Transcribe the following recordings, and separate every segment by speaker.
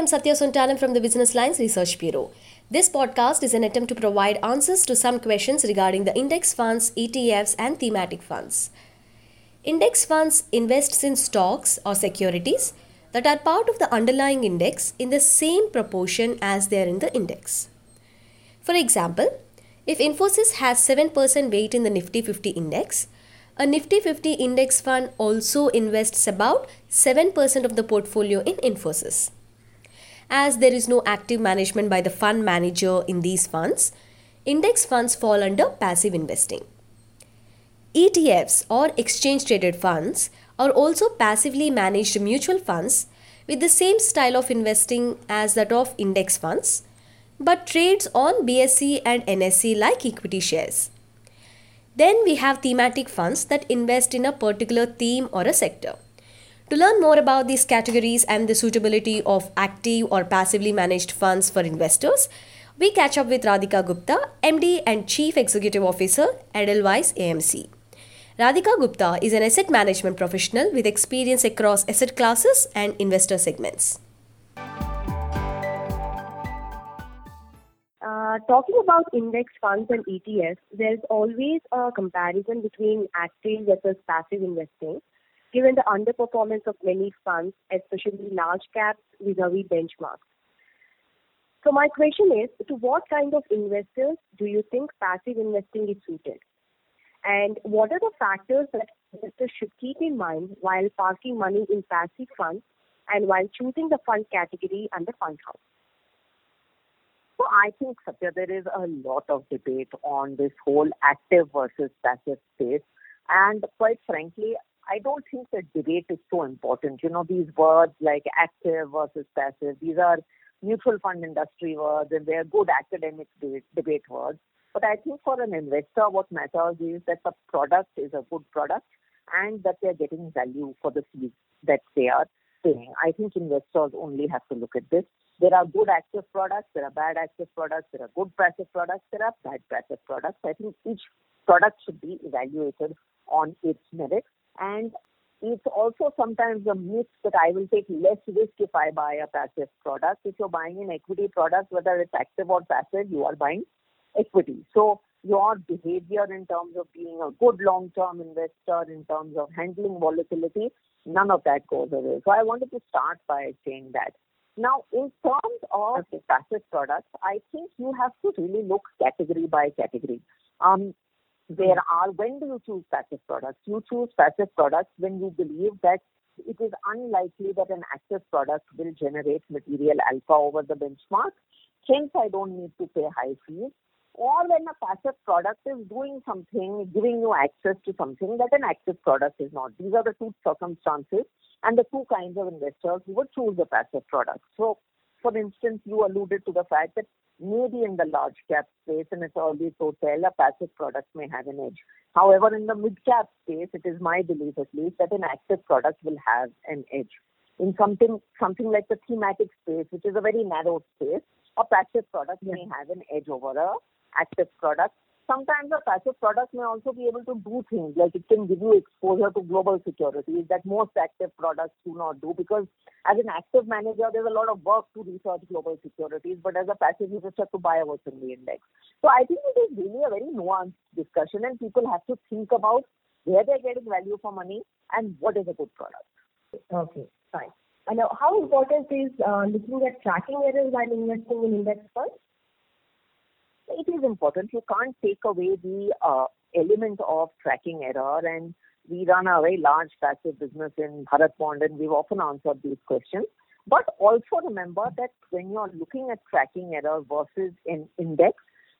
Speaker 1: am Satya Sontanam from the Business Lines Research Bureau. This podcast is an attempt to provide answers to some questions regarding the index funds, ETFs, and thematic funds. Index funds invests in stocks or securities that are part of the underlying index in the same proportion as they are in the index. For example, if Infosys has 7% weight in the Nifty 50 index, a Nifty 50 index fund also invests about 7% of the portfolio in Infosys. As there is no active management by the fund manager in these funds, index funds fall under passive investing. ETFs or exchange traded funds are also passively managed mutual funds with the same style of investing as that of index funds but trades on BSE and NSE like equity shares. Then we have thematic funds that invest in a particular theme or a sector. To learn more about these categories and the suitability of active or passively managed funds for investors, we catch up with Radhika Gupta, MD and Chief Executive Officer, Edelweiss AMC. Radhika Gupta is an asset management professional with experience across asset classes and investor segments.
Speaker 2: Uh, talking about index funds and ETFs, there's always a comparison between active versus passive investing, given the underperformance of many funds, especially large caps vis-a-vis benchmarks. So my question is, to what kind of investors do you think passive investing is suited? And what are the factors that investors should keep in mind while parking money in passive funds and while choosing the fund category and the fund house?
Speaker 3: So I think, Satya, there is a lot of debate on this whole active versus passive space. And quite frankly, I don't think the debate is so important. You know, these words like active versus passive, these are mutual fund industry words and they are good academic debate, debate words. But I think for an investor, what matters is that the product is a good product and that they're getting value for the fees that they are paying. I think investors only have to look at this. There are good active products, there are bad active products, there are good passive products, there are bad passive products. I think each product should be evaluated on its merit. And it's also sometimes a myth that I will take less risk if I buy a passive product. If you're buying an equity product, whether it's active or passive, you are buying equity. So your behavior in terms of being a good long-term investor, in terms of handling volatility, none of that goes away. So I wanted to start by saying that. Now, in terms of okay. passive products, I think you have to really look category by category. Um, there are, when do you choose passive products? You choose passive products when you believe that it is unlikely that an active product will generate material alpha over the benchmark. Hence, I don't need to pay high fees or when a passive product is doing something, giving you access to something that an active product is not. These are the two circumstances and the two kinds of investors who would choose the passive product. So, for instance, you alluded to the fact that maybe in the large cap space and it's always so tell a passive product may have an edge. However, in the mid cap space, it is my belief at least that an active product will have an edge. In something something like the thematic space, which is a very narrow space, a passive product yeah. may have an edge over a active product. Sometimes a passive product may also be able to do things like it can give you exposure to global securities that most active products do not do because as an active manager, there's a lot of work to research global securities, but as a passive, you just have to buy what's in the index. So I think it is really a very nuanced discussion and people have to think about where they're getting value for money and what is a good product.
Speaker 2: Okay, fine. And how important is uh, looking at tracking errors while investing in index funds?
Speaker 3: It is important. You can't take away the uh, element of tracking error. And we run a very large passive business in Bharat Bond, and we've often answered these questions. But also remember that when you're looking at tracking error versus an index,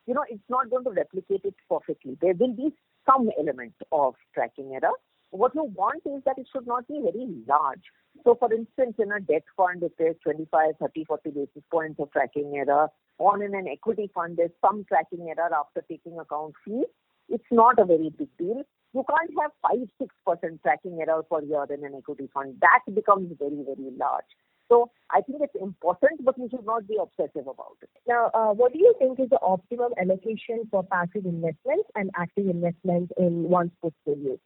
Speaker 3: you know, it's not going to replicate it perfectly. There will be some element of tracking error. What you want is that it should not be very large. So, for instance, in a debt fund, if there's 25, 30, 40 basis points of tracking error, on in an equity fund, there's some tracking error after taking account fees. It's not a very big deal. You can't have 5 6% tracking error per year in an equity fund. That becomes very, very large. So I think it's important, but you should not be obsessive about it.
Speaker 2: Now, uh, what do you think is the optimum allocation for passive investments and active investments in one's portfolio?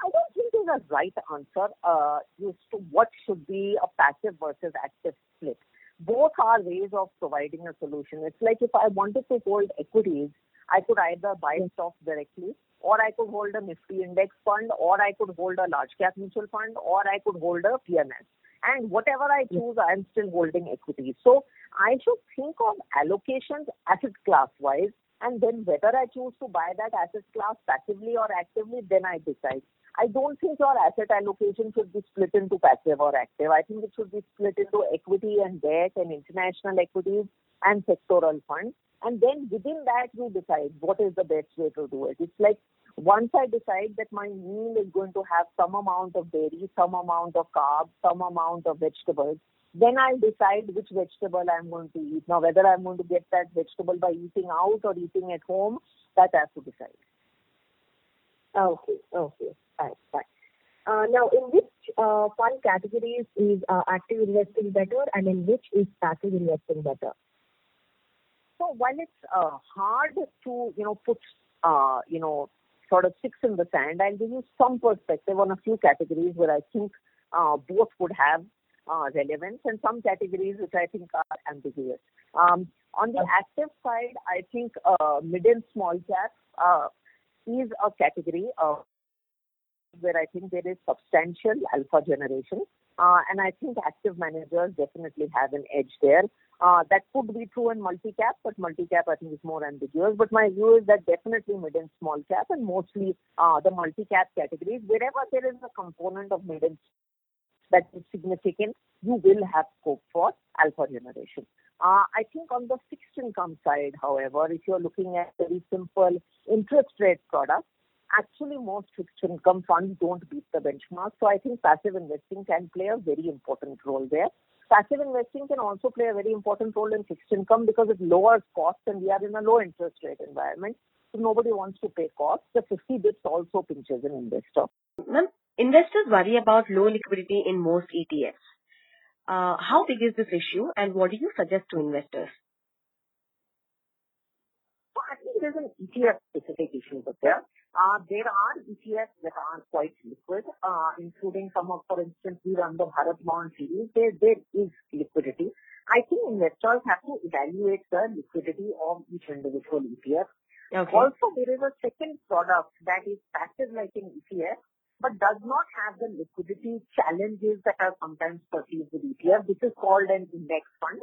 Speaker 3: I don't think there's a right answer uh, as to what should be a passive versus active split. Both are ways of providing a solution. It's like if I wanted to hold equities, I could either buy stocks directly, or I could hold a Nifty index fund, or I could hold a large cap mutual fund, or I could hold a PMS. And whatever I choose, I'm still holding equities. So I should think of allocations asset class wise and then whether I choose to buy that asset class passively or actively, then I decide. I don't think your asset allocation should be split into passive or active. I think it should be split into equity and debt and international equities and sectoral funds. And then within that, you decide what is the best way to do it. It's like once I decide that my meal is going to have some amount of dairy, some amount of carbs, some amount of vegetables, then I'll decide which vegetable I'm going to eat. Now, whether I'm going to get that vegetable by eating out or eating at home, that have to decide.
Speaker 2: Okay, okay, fine, fine. Uh, now, in which uh, fund categories is uh, active investing better, and in which is passive investing better?
Speaker 3: So while it's hard to you know put you know sort of sticks in the sand, I'll give you some perspective on a few categories where I think both would have relevance and some categories which I think are ambiguous. Um, on the active side, I think mid and small cap is a category where I think there is substantial alpha generation. Uh, and I think active managers definitely have an edge there. Uh, that could be true in multi-cap, but multi-cap I think is more ambiguous. But my view is that definitely mid and small cap and mostly uh, the multi-cap categories, wherever there is a component of mid and that is significant, you will have scope for alpha generation. Uh, I think on the fixed income side, however, if you're looking at very simple interest rate products, actually most fixed income funds don't beat the benchmark. So I think passive investing can play a very important role there. Passive investing can also play a very important role in fixed income because it lowers costs and we are in a low interest rate environment. So nobody wants to pay costs. The 50 bits also pinches an investor.
Speaker 1: Ma'am, investors worry about low liquidity in most ETFs. Uh, how big is this issue and what do you suggest to investors?
Speaker 3: Well, I think there's an ETF specific issue there. Uh, there are ETFs that are quite liquid, uh, including some of, for instance, we run the Bharat Bond series. There, there is liquidity. I think investors have to evaluate the liquidity of each individual ETF. Okay. Also, there is a second product that is passive like an ETF, but does not have the liquidity challenges that are sometimes perceived with ETF. This is called an index fund.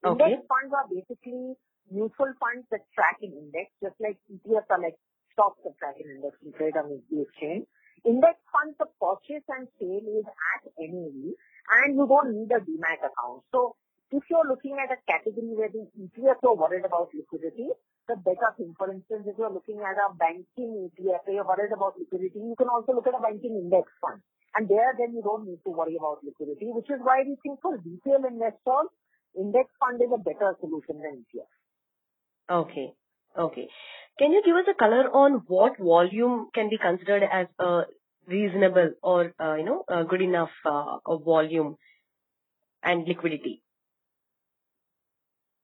Speaker 3: Okay. Index funds are basically mutual funds that track an index, just like ETFs are like stocks that track an index and trade on the exchange. Index funds, the purchase and sale is at NAV and you don't need a demat account. So if you're looking at a category where the ETFs are worried about liquidity, the better thing. For instance, if you're looking at a banking ETF, you're worried about liquidity, you can also look at a banking index fund. And there, then you don't need to worry about liquidity, which is why we think for retail investors, index fund is a better solution than ETF.
Speaker 1: Okay. Okay. Can you give us a color on what volume can be considered as a reasonable or, uh, you know, a good enough uh, volume and liquidity?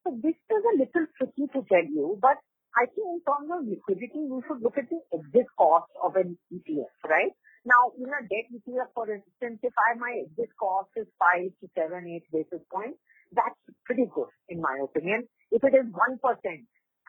Speaker 3: This is a little tricky to tell you, but I think in terms of liquidity, you should look at the exit cost of an ETF, right? Now, in a debt ETF, for instance, if I my exit cost is 5 to 7, 8 basis points, that's pretty good in my opinion. If it is 1%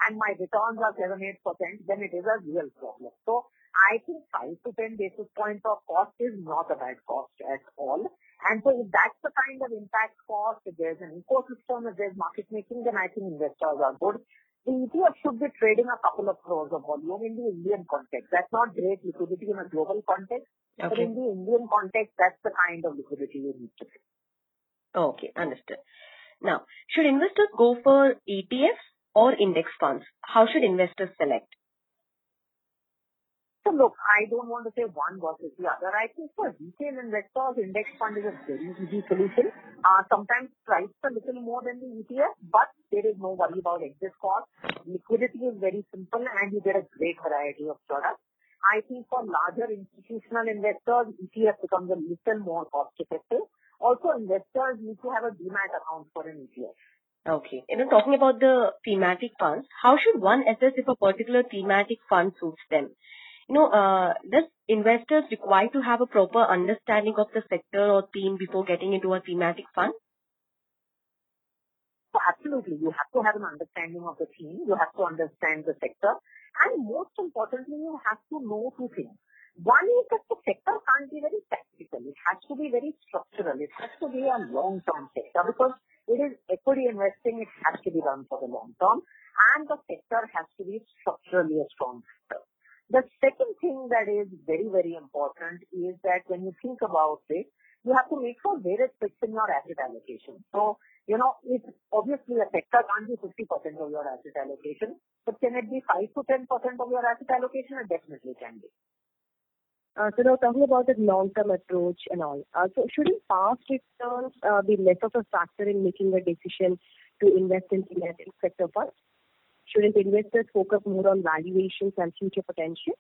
Speaker 3: and my returns are 7, 8%, then it is a real problem. So I think 5 to 10 basis points of cost is not a bad cost at all. And so if that's the kind of impact cost, if there's an ecosystem, if there's market making, then I think investors are good. The ETF should be trading a couple of crores of volume in the Indian context. That's not great liquidity in a global context, okay. but in the Indian context, that's the kind of liquidity you need to see.
Speaker 1: Okay, understood. Now, should investors go for ETFs or index funds? How should investors select?
Speaker 3: So look, I don't want to say one versus the other. I think for retail investors, index fund is a very easy solution. Uh, sometimes priced a little more than the ETF, but there is no worry about exit cost. Liquidity is very simple and you get a great variety of products. I think for larger institutional investors, ETF becomes a little more cost effective. Also, investors need to have a demat account for an ETF.
Speaker 1: Okay. You know, talking about the thematic funds, how should one assess if a particular thematic fund suits them?
Speaker 4: you know, uh, does investors require to have a proper understanding of the sector or theme before getting into a thematic fund?
Speaker 3: So absolutely, you have to have an understanding of the theme. You have to understand the sector, and most importantly, you have to know two things. One is that the sector can't be very tactical. It has to be very structural. It has to be a long-term sector because it is equity investing. It has to be done for the long term, and the sector has to be structurally a strong sector. The second thing that is very, very important is that when you think about it, you have to make sure where it fits in your asset allocation. So, you know, it's obviously a sector can't be 50% of your asset allocation, but can it be 5 to 10% of your asset allocation? It definitely can be.
Speaker 2: Uh, so now talking about the long-term approach and all. Uh, so shouldn't past returns uh, be less of a factor in making a decision to invest in thematic sector funds? Shouldn't investors focus more on valuations and future potential?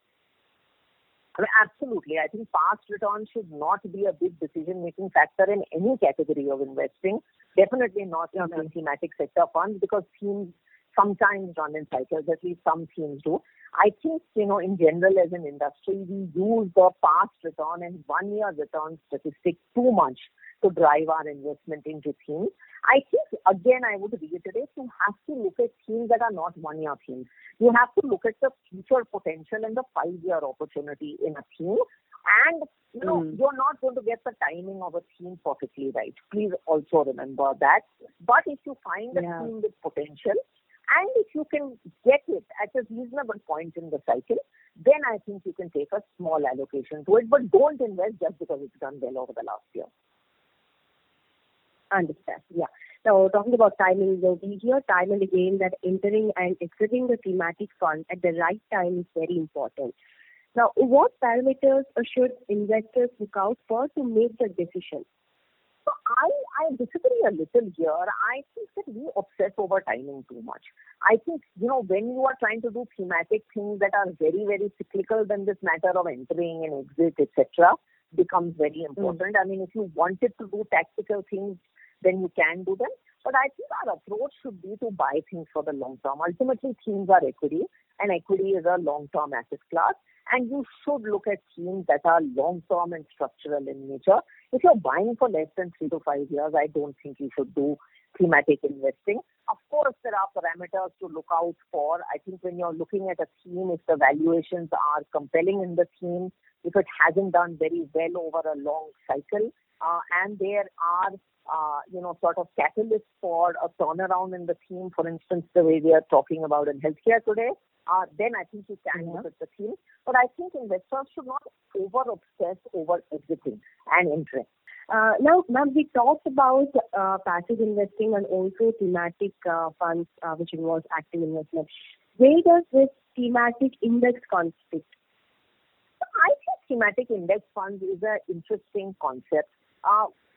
Speaker 3: I mean, absolutely. I think past returns should not be a big decision-making factor in any category of investing. Definitely not in thematic sector funds because themes sometimes run in cycles, at least some themes do. I think, you know, in general as an industry, we use the past return and one-year return statistic too much to drive our investment into themes. I think, again, I would reiterate, you have to look at themes that are not one-year themes. You have to look at the future potential and the five-year opportunity in a theme. And, you know, mm. you're not going to get the timing of a theme perfectly right. Please also remember that. But if you find a yeah. theme with potential, and if you can get it at a reasonable point in the cycle, then I think you can take a small allocation to it. But don't invest just because it's done well over the last year.
Speaker 2: Understand. Yeah. Now, talking about timing, we hear time and again that entering and exiting the thematic fund at the right time is very important. Now, what parameters should investors look out for to make the decision?
Speaker 3: I, I disagree a little here. I think that we obsess over timing too much. I think, you know, when you are trying to do thematic things that are very, very cyclical, then this matter of entering and exit, etc., becomes very hmm. important. Mm. I mean, if you wanted to do tactical things, then you can do them. But I think our approach should be to buy things for the long term. Ultimately, themes are equity, and equity is a long term asset class. And you should look at themes that are long term and structural in nature. If you're buying for less than three to five years, I don't think you should do thematic investing. Of course, there are parameters to look out for. I think when you're looking at a theme, if the valuations are compelling in the theme, if it hasn't done very well over a long cycle, uh, and there are uh, you know, sort of catalyst for a turnaround in the theme, for instance, the way we are talking about in healthcare today, uh, then I think you can mm-hmm. look at the theme. But I think investors should not over obsess over exiting and entering.
Speaker 2: Uh, now, ma'am, we talked about uh, passive investing and also thematic uh, funds, uh, which involves active investment. Where does this thematic index constitute?
Speaker 3: I think thematic index funds is an interesting concept.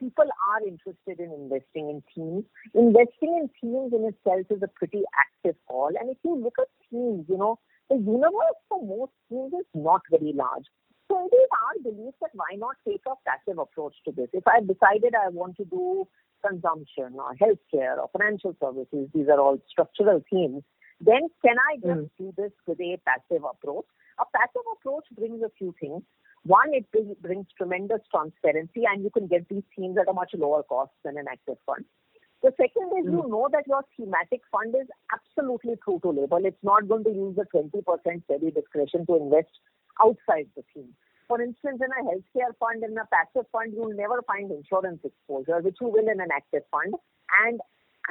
Speaker 3: People are interested in investing in themes. Investing in themes in itself is a pretty active call. And if you look at themes, you know, the universe for most themes is not very large. So it is our belief that why not take a passive approach to this? If I've decided I want to do consumption or healthcare or financial services, these are all structural themes, then can I just mm. do this with a passive approach? A passive approach brings a few things. One, it brings tremendous transparency and you can get these themes at a much lower cost than an active fund. The second is mm. you know that your thematic fund is absolutely true to label. It's not going to use the 20% SEBI discretion to invest outside the theme. For instance, in a healthcare fund, in a passive fund, you'll never find insurance exposure, which you will in an active fund. And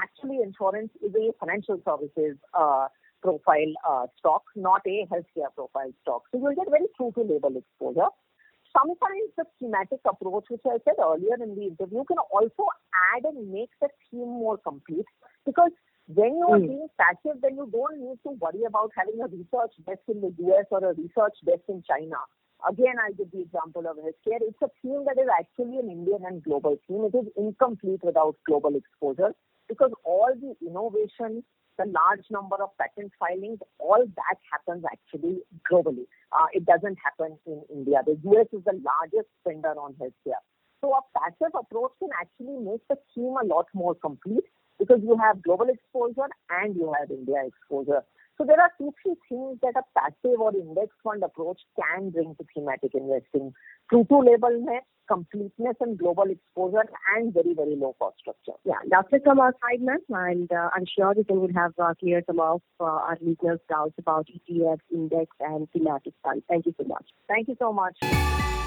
Speaker 3: actually, insurance is a financial services uh, profile uh, stock, not a healthcare profile stock. So you'll get very true to label exposure sometimes the thematic approach, which I said earlier in the interview, can also add and make the theme more complete because when you are mm. being passive, then you don't need to worry about having a research desk in the US or a research desk in China. Again, I give the example of healthcare. It's a theme that is actually an Indian and global theme. It is incomplete without global exposure because all the innovation, the large number of patent filings, all that happens actually globally. Uh, it doesn't happen in India. The US is the largest spender on healthcare. So a passive approach can actually make the scheme a lot more complete because you have global exposure and you have India exposure. So there are two, three things that a passive or index fund approach can bring to thematic investing. True to label में completeness and global exposure and very, very low cost structure.
Speaker 2: Yeah, that's it from our side, ma'am. And uh, I'm sure we would have uh, cleared some of uh, our listeners' doubts about ETFs, index, and thematic funds. Thank you so much.
Speaker 3: Thank you so much.